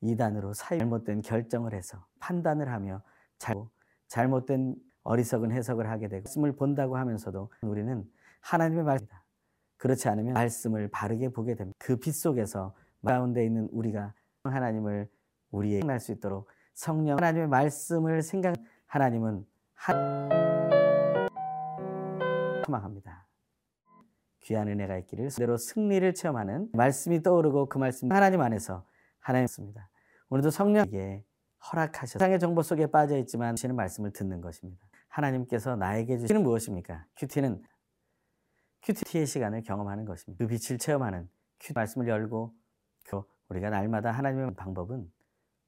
이단으로 잘못된 결정을 해서 판단을 하며 잘못된 어리석은 해석을 하게 되고 말씀을 본다고 하면서도 우리는 하나님의 말씀이다. 그렇지 않으면 말씀을 바르게 보게 됩니다. 그 빛 속에서 가운데 있는 우리가 하나님을 우리에게 날수 있도록 성령 하나님의 말씀을 생각 하나님은 소망합니다. 귀한 은혜가 있기를 그대로 승리를 체험하는 말씀이 떠오르고 그 말씀 하나님 안에서 하나님입니다. 오늘도 성령에게 허락하셔서 세상의 정보 속에 빠져 있지만 주시는 말씀을 듣는 것입니다. 하나님께서 나에게 주시는 무엇입니까? 큐티는 큐티의 시간을 경험하는 것입니다. 그 빛을 체험하는 큐티 말씀을 열고 우리가 날마다 하나님의 방법은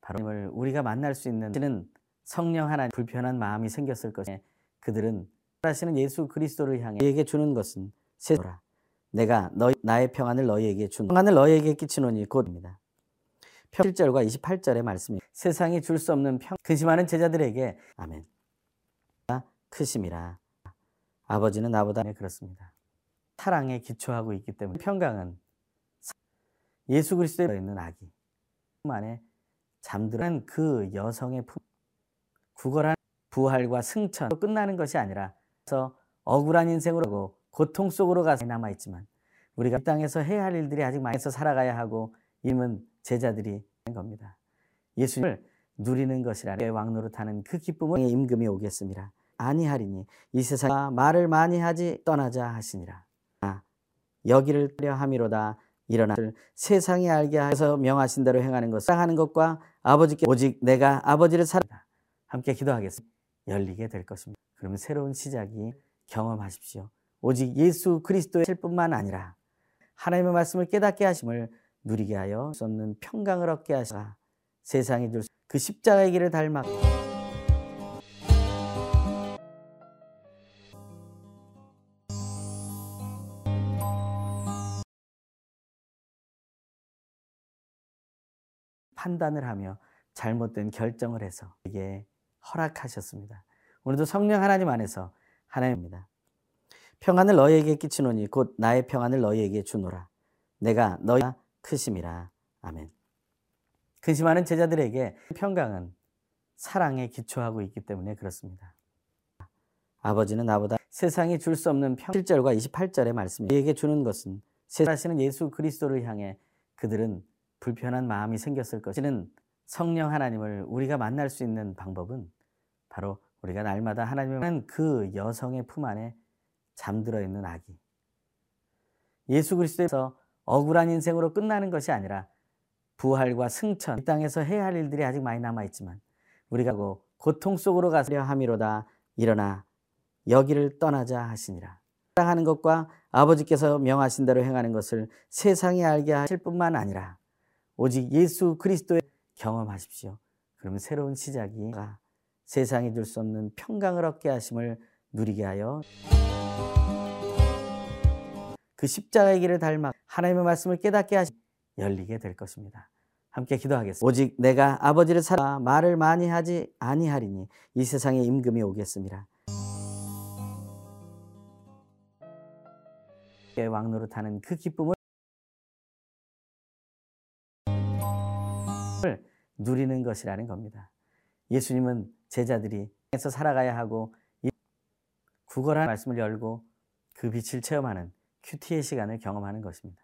바로 하나님을 우리가 만날 수 있는 성령 하나님 불편한 마음이 생겼을 것에 그들은 하시는 예수 그리스도를 향해 너에게 주는 것은 세라 내가 너 나의 평안을 너희에게 준 평안을 너희에게 끼치노니 곧입니다. 7절과 28절의 말씀이 세상이 줄 수 없는 평 근심하는 제자들에게 아멘. 크심이라. 아버지는 나보다 네, 그렇습니다. 사랑에 기초하고 있기 때문에 평강은 예수 그리스도에 있는 아기 안에 잠들은 그 여성의 품 구걸한 부활과 승천 끝나는 것이 아니라 그래서 억울한 인생으로 고통 속으로 가서 남아 있지만 우리가 이 땅에서 해야 할 일들이 아직 많이 서 살아가야 하고 이은 제자들이 된 겁니다. 예수님을 누리는 것이라는 왕노릇하는 그 기쁨의 임금이 오겠습니다. 아니하리니 이 세상 말을 많이 하지 떠나자 하시니라. 아, 여기를 떠려 함이로다 일어나 세상이 알게 하서 명하신 대로 행하는 것을 하는 것과 아버지께 오직 내가 아버지를 사랑다 함께 기도하겠습니다. 열리게 될 것입니다. 그러면 새로운 시작이 경험하십시오. 오직 예수 그리스도의 뿐만 아니라 하나님의 말씀을 깨닫게 하심을 누리게 하여 수 없는 평강을 얻게 하시라 세상에 줄그 십자가의 길을 닮아 판단을 하며 잘못된 결정을 해서 이게 허락하셨습니다. 오늘도 성령 하나님 안에서 하나님입니다. 평안을 너희에게 끼치노니 곧 나의 평안을 너희에게 주노라. 내가 너희 크심이라. 아멘. 근심하는 제자들에게 평강은 사랑에 기초하고 있기 때문에 그렇습니다. 아버지는 나보다 세상이 줄 수 없는 평 7절과 28절의 말씀이 그에게 주는 것은 세상하시는 예수 그리스도를 향해 그들은 불편한 마음이 생겼을 것이는 성령 하나님을 우리가 만날 수 있는 방법은 바로 우리가 날마다 하나님의 그 여성의 품 안에 잠들어 있는 아기. 예수 그리스도에서 억울한 인생으로 끝나는 것이 아니라 부활과 승천, 이 땅에서 해야 할 일들이 아직 많이 남아 있지만 우리가 고통 속으로 가려 함이로다 일어나 여기를 떠나자 하시니라. 사랑하는 것과 아버지께서 명하신 대로 행하는 것을 세상이 알게 하실 뿐만 아니라 오직 예수 그리스도의 경험하십시오. 그러면 새로운 시작이 세상이 줄 수 없는 평강을 얻게 하심을 누리게 하여 그 십자가의 길을 닮아 하나님의 말씀을 깨닫게 하시 열리게 될 것입니다. 함께 기도하겠습니다. 오직 내가 아버지를 사랑 말을 많이 하지 아니하리니 이 세상에 임금이 오겠습니다. 왕노릇하는 그 기쁨을 누리는 것이라는 겁니다. 예수님은 제자들이 에서 살아가야 하고 구걸한 말씀을 열고 그 빛을 체험하는 큐티의 시간을 경험하는 것입니다.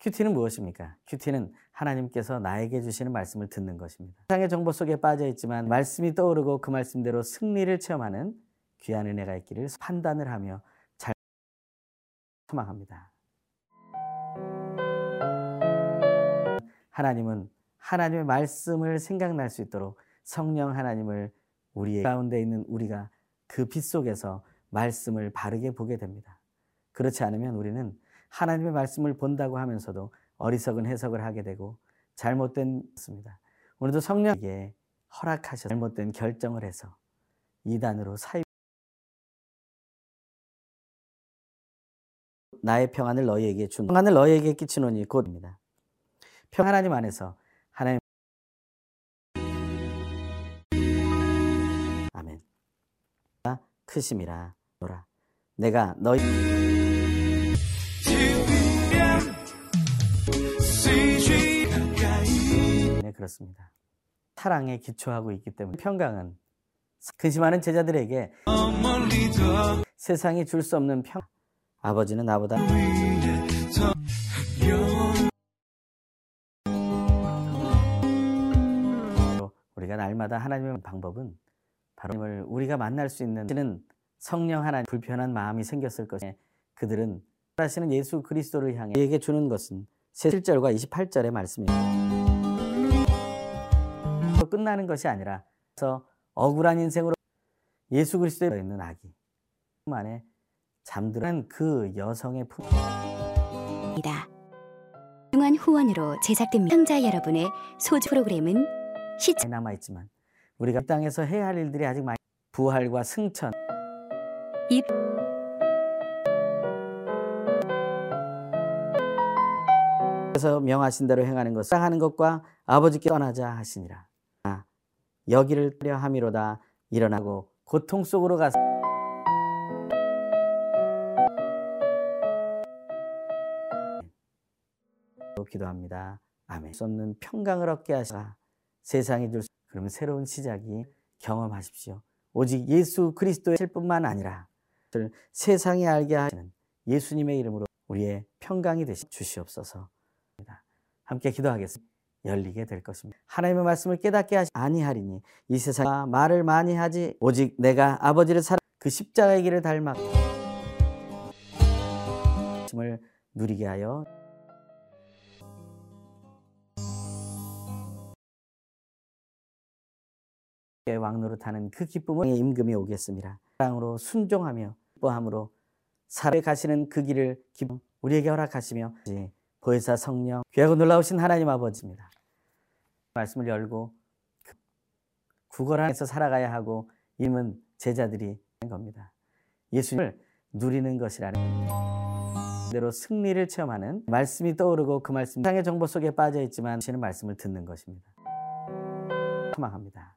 큐티는 무엇입니까? 큐티는 하나님께서 나에게 주시는 말씀을 듣는 것입니다. 세상의 정보 속에 빠져 있지만 말씀이 떠오르고 그 말씀대로 승리를 체험하는 귀한 은혜가 있기를 판단을 하며 잘 소망합니다. 하나님은 하나님의 말씀을 생각날 수 있도록 성령 하나님을 우리의 가운데 있는 우리가 그 빛 속에서 말씀을 바르게 보게 됩니다. 그렇지 않으면 우리는 하나님의 말씀을 본다고 하면서도 어리석은 해석을 하게 되고 잘못된 습니다. 오늘도 성령에게 허락하셔서 잘못된 결정을 해서 이단으로 사유 나의 평안을 너희에게 준 평안을 너희에게 끼치노니 곧입니다. 평 하나님 안에서 하나님 아멘. 크심이라 노라. 내가 너희 네, 그렇습니다. 사랑에 기초하고 있기 때문에 평강은 근심하는 제자들에게 세상이 줄 수 없는 평 아버지는 나보다 우리가 날마다 하나님의 방법은 바로 우리가 만날 수 있는 성령 하나님 불편한 마음이 생겼을 것에 그들은 하시는 예수 그리스도를 향해 우리에게 주는 것은 7절과 28절의 말씀입니다. 끝나는 것이 아니라 그래서 억울한 인생으로 예수 그리스도에 있는 아기 품 안에 잠드는 그 여성의 품 입니다. 중한 후원으로 제작됩니다. 시청자 여러분의 소주 프로그램은 시 남아 있지만 우리가 이 땅에서 해야 할 일들이 아직 많이 부활과 승천 입 그래서 명하신 대로 행하는 것 사랑하는 것과 아버지께 떠나자 하시니라. 아, 여기를 떠려 함이로다 일어나고 고통 속으로 가서 기도합니다. 아멘. 수 없는 평강을 얻게 하시라. 세상에 줄 수, 그러면 새로운 시작이 경험하십시오. 오직 예수 그리스도의 뿐만 아니라 세상에 알게 하시는 예수님의 이름으로 우리의 평강이 되시 주시옵소서. 함께 기도하겠습니다. 열리게 될 것입니다. 하나님의 말씀을 깨닫게 하시 아니하리니 이 세상에 말을 많이 하지 오직 내가 아버지를 사랑 그 십자가의 길을 닮아 을 누리게 하여 왕노릇하는 그 기쁨의 임금이 오겠습니다. 사랑으로 순종하며 기뻐함으로 살아 가시는 그 길을 우리에게 허락하시며 보혜사 성령 귀하고 놀라우신 하나님 아버지입니다. 말씀을 열고 구걸 안에서 살아가야 하고 임은 제자들이 하는 겁니다. 예수님을 누리는 것이라는 대로 승리를 체험하는 말씀이 떠오르고 그 말씀 상의 정보 속에 빠져 있지만 하시는 말씀을 듣는 것입니다. 소망합니다.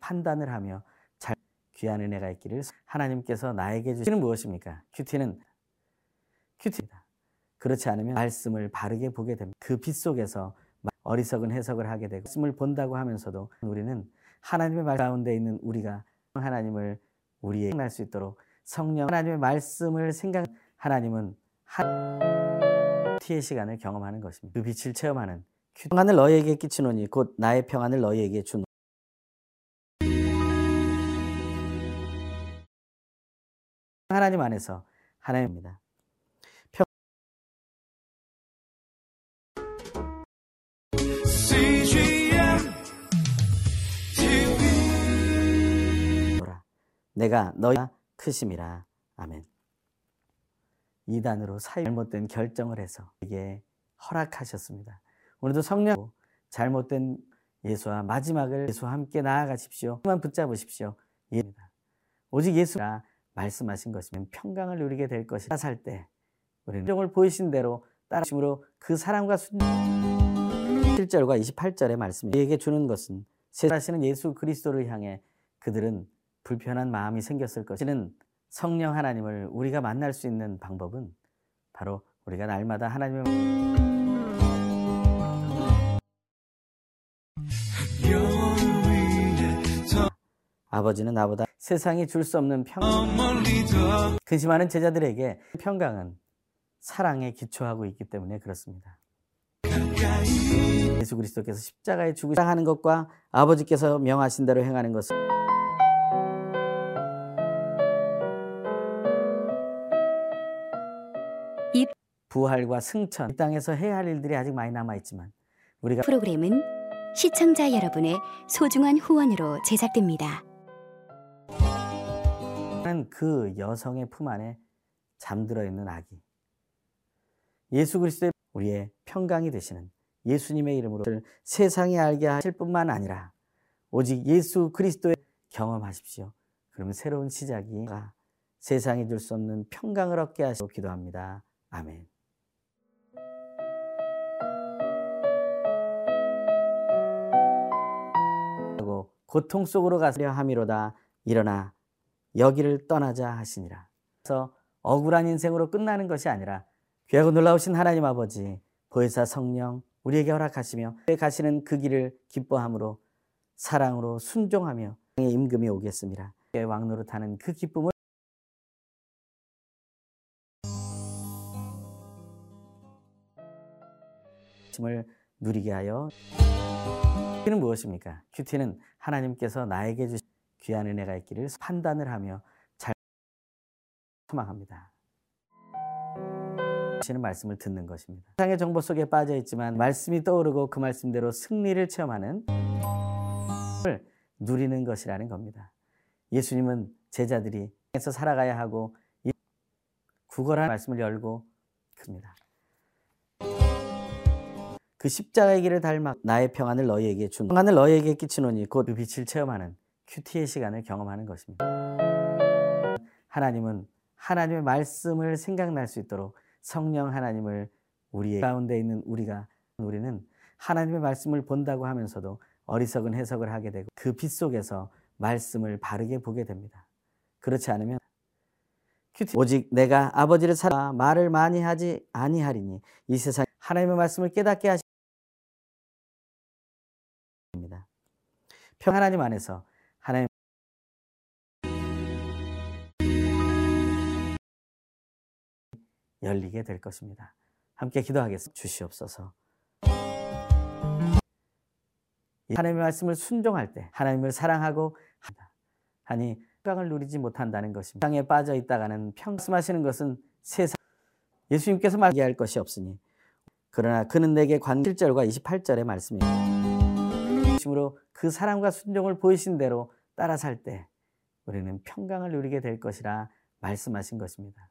판단을 하며 잘 귀한 은혜가 있기를 하나님께서 나에게 주시는 무엇입니까? 큐티는 큐티입니다. 그렇지 않으면 말씀을 바르게 보게 됩니다. 그 빛 속에서 어리석은 해석을 하게 되고 말씀을 본다고 하면서도 우리는 하나님의 말 가운데 있는 우리가 하나님을 우리에게 생각할 수 있도록 성령 하나님의 말씀을 생각 하나님은 티의 시간을 경험하는 것입니다. 그 빛을 체험하는 평안을 너희에게 끼치노니 곧 나의 평안을 너희에게 주노 하나님 안에서 하나님입니다. 내가 너희가 크심이라. 아멘. 이단으로 잘못된 결정을 해서 이게 허락하셨습니다. 오늘도 성령 잘못된 예수와 마지막을 예수와 함께 나아가십시오. 만 붙잡으십시오. 예입니다. 오직 예수가 말씀하신 것이면 평강을 누리게 될 것이다. 살 때 우리는 정을 보이신 대로 따라심으로 그 사랑과 순 7절과 28절의 말씀이 우리에게 주는 것은 세상하시는 예수 그리스도를 향해 그들은 불편한 마음이 생겼을 것이는 성령 하나님을 우리가 만날 수 있는 방법은 바로 우리가 날마다 하나님의 아버지는 나보다 세상이 줄 수 없는 평 근심하는 제자들에게 평강은 사랑에 기초하고 있기 때문에 그렇습니다. 예수 그리스도께서 십자가에 죽으시는 하는 것과 아버지께서 명하신 대로 행하는 것은 부활과 승천, 이 땅에서 해야 할 일들이 아직 많이 남아 있지만 우리가 프로그램은 시청자 여러분의 소중한 후원으로 제작됩니다. 그 여성의 품 안에 잠들어 있는 아기. 예수 그리스도의 우리의 평강이 되시는 예수님의 이름으로 세상에 알게 하실 뿐만 아니라 오직 예수 그리스도의 경험하십시오. 그러면 새로운 시작이 세상에 줄수 없는 평강을 얻게 하시고 기도합니다. 아멘. 고통 속으로 가려 함이로다 일어나 여기를 떠나자 하시니라. 그래서 억울한 인생으로 끝나는 것이 아니라 귀하고 놀라우신 하나님 아버지 보혜사 성령 우리에게 허락하시며 가시는 그 길을 기뻐함으로 사랑으로 순종하며 임금이 오겠습니다. 왕노로 타는 그 기쁨을 을 누리게 하여 큐티는 무엇입니까? 큐티는 하나님께서 나에게 주신 귀한 은혜가 있기를 판단을 하며 잘 소망합니다. 하시는 말씀을 듣는 것입니다. 세상의 정보 속에 빠져 있지만 말씀이 떠오르고 그 말씀대로 승리를 체험하는 누리는 것이라는 겁니다. 예수님은 제자들이 에서 살아가야 하고 구걸한 말씀을 열고 큽니다. 그 십자가의 길을 닮아 나의 평안을 너희에게 준 평안을 너희에게 끼치노니 곧 그 빛을 체험하는 큐티의 시간을 경험하는 것입니다. 하나님은 하나님의 말씀을 생각날 수 있도록 성령 하나님을 우리 가운데 있는 우리가 우리는 하나님의 말씀을 본다고 하면서도 어리석은 해석을 하게 되고 그 빛 속에서 말씀을 바르게 보게 됩니다. 그렇지 않으면 오직 내가 아버지를 사랑 말을 많이 하지 아니하리니 이 세상 하나님의 말씀을 깨닫게 하십니다. 평 하나님 안에서 열리게 될 것입니다. 함께 기도하겠습니다. 주시옵소서. 하나님의 말씀을 순종할 때 하나님을 사랑하고 하니 평강을 누리지 못한다는 것입니다. 땅에 빠져 있다가는 평말씀하시는 것은 세상 예수님께서 말하할 것이 없으니 그러나 그는 내게 관 1절과 28절의 말씀입니다. 중으로 그 사랑과 순종을 보이신 대로 따라 살 때 우리는 평강을 누리게 될 것이라 말씀하신 것입니다.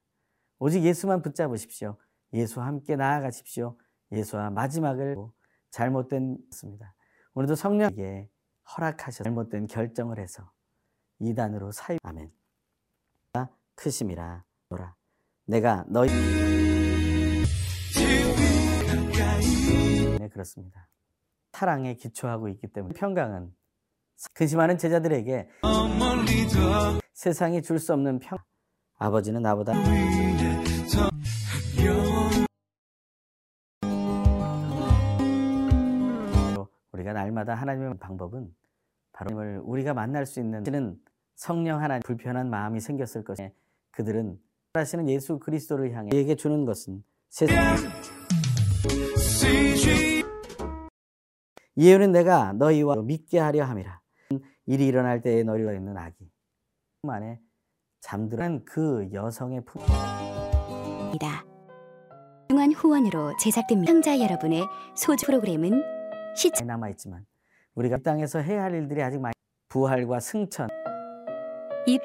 오직 예수만 붙잡으십시오. 예수와 함께 나아가십시오. 예수와 마지막을 잘못된 것입니다. 오늘도 성령에게 허락하셔 잘못된 결정을 해서 이단으로 사유 아멘. 크심이라 노라. 내가 너희 네 그렇습니다. 사랑에 기초하고 있기 때문에 평강은 근심하는 제자들에게 세상이 줄 수 없는 평 아버지는 나보다 날마다 하나님의 방법은 바로 하나님을 우리가 만날 수 있는 성령 하나님 불편한 마음이 생겼을 것에 그들은 하시는 예수 그리스도를 향해 우리에게 주는 것은 세상 예언은 내가 너희와 믿게 하려 함이라 일이 일어날 때에 너희가 있는 아기 만에 잠들은 그 여성의 품 이다. 중한 후원으로 제작됩니다. 시청자 여러분의 소주 프로그램은 시청 남아 있지만 우리가 땅에서 해야 할 일들이 아직 많이 부활과 승천 입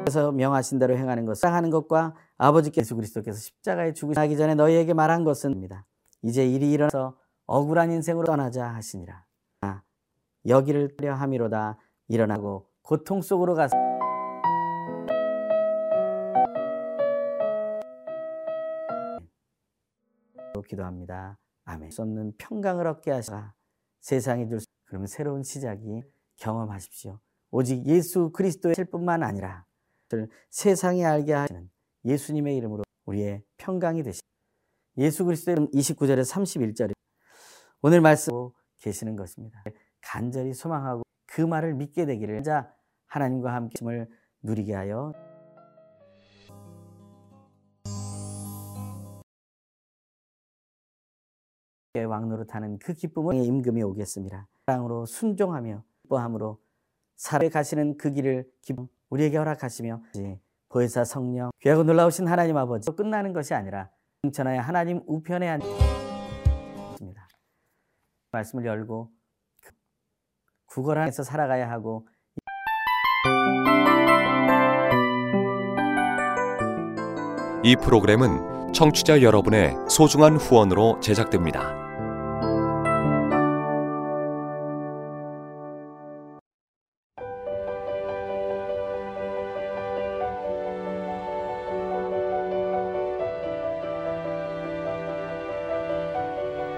그래서 명하신 대로 행하는 것, 사랑하는 것과 아버지께서 예수 그리스도께서 십자가에 죽으시기 전에 너희에게 말한 것은입니다. 이제 일이 일어나서 억울한 인생으로 떠나자 하시니라. 아, 여기를 떠려 함이로다 일어나고 고통 속으로 가서 기도합니다. 아멘. 쏟는 평강을 얻게 하시라. 세상이 줄 그러면 새로운 시작이 경험하십시오. 오직 예수 그리스도의 뿐만 아니라 세상에 알게 하시는 예수님의 이름으로 우리의 평강이 되시. 예수 그리스도의 이름 29절에 31절에 오늘 말씀 계시는 것입니다. 간절히 소망하고 그 말을 믿게 되기를 자 하나님과 함께을 누리게 하여 왕노로 타는 그 기쁨을 임금이 오겠습니다. 사랑으로 순종하며 기뻐함으로 살아 가시는 그 길을 우리에게 허락하시며 보혜사 성령 귀하고 놀라우신 하나님 아버지 끝나는 것이 아니라 승천하여 하나님 우편에 앉습니다. 말씀을 열고 구걸 안에서 살아가야 하고 이 프로그램은 청취자 여러분의 소중한 후원으로 제작됩니다.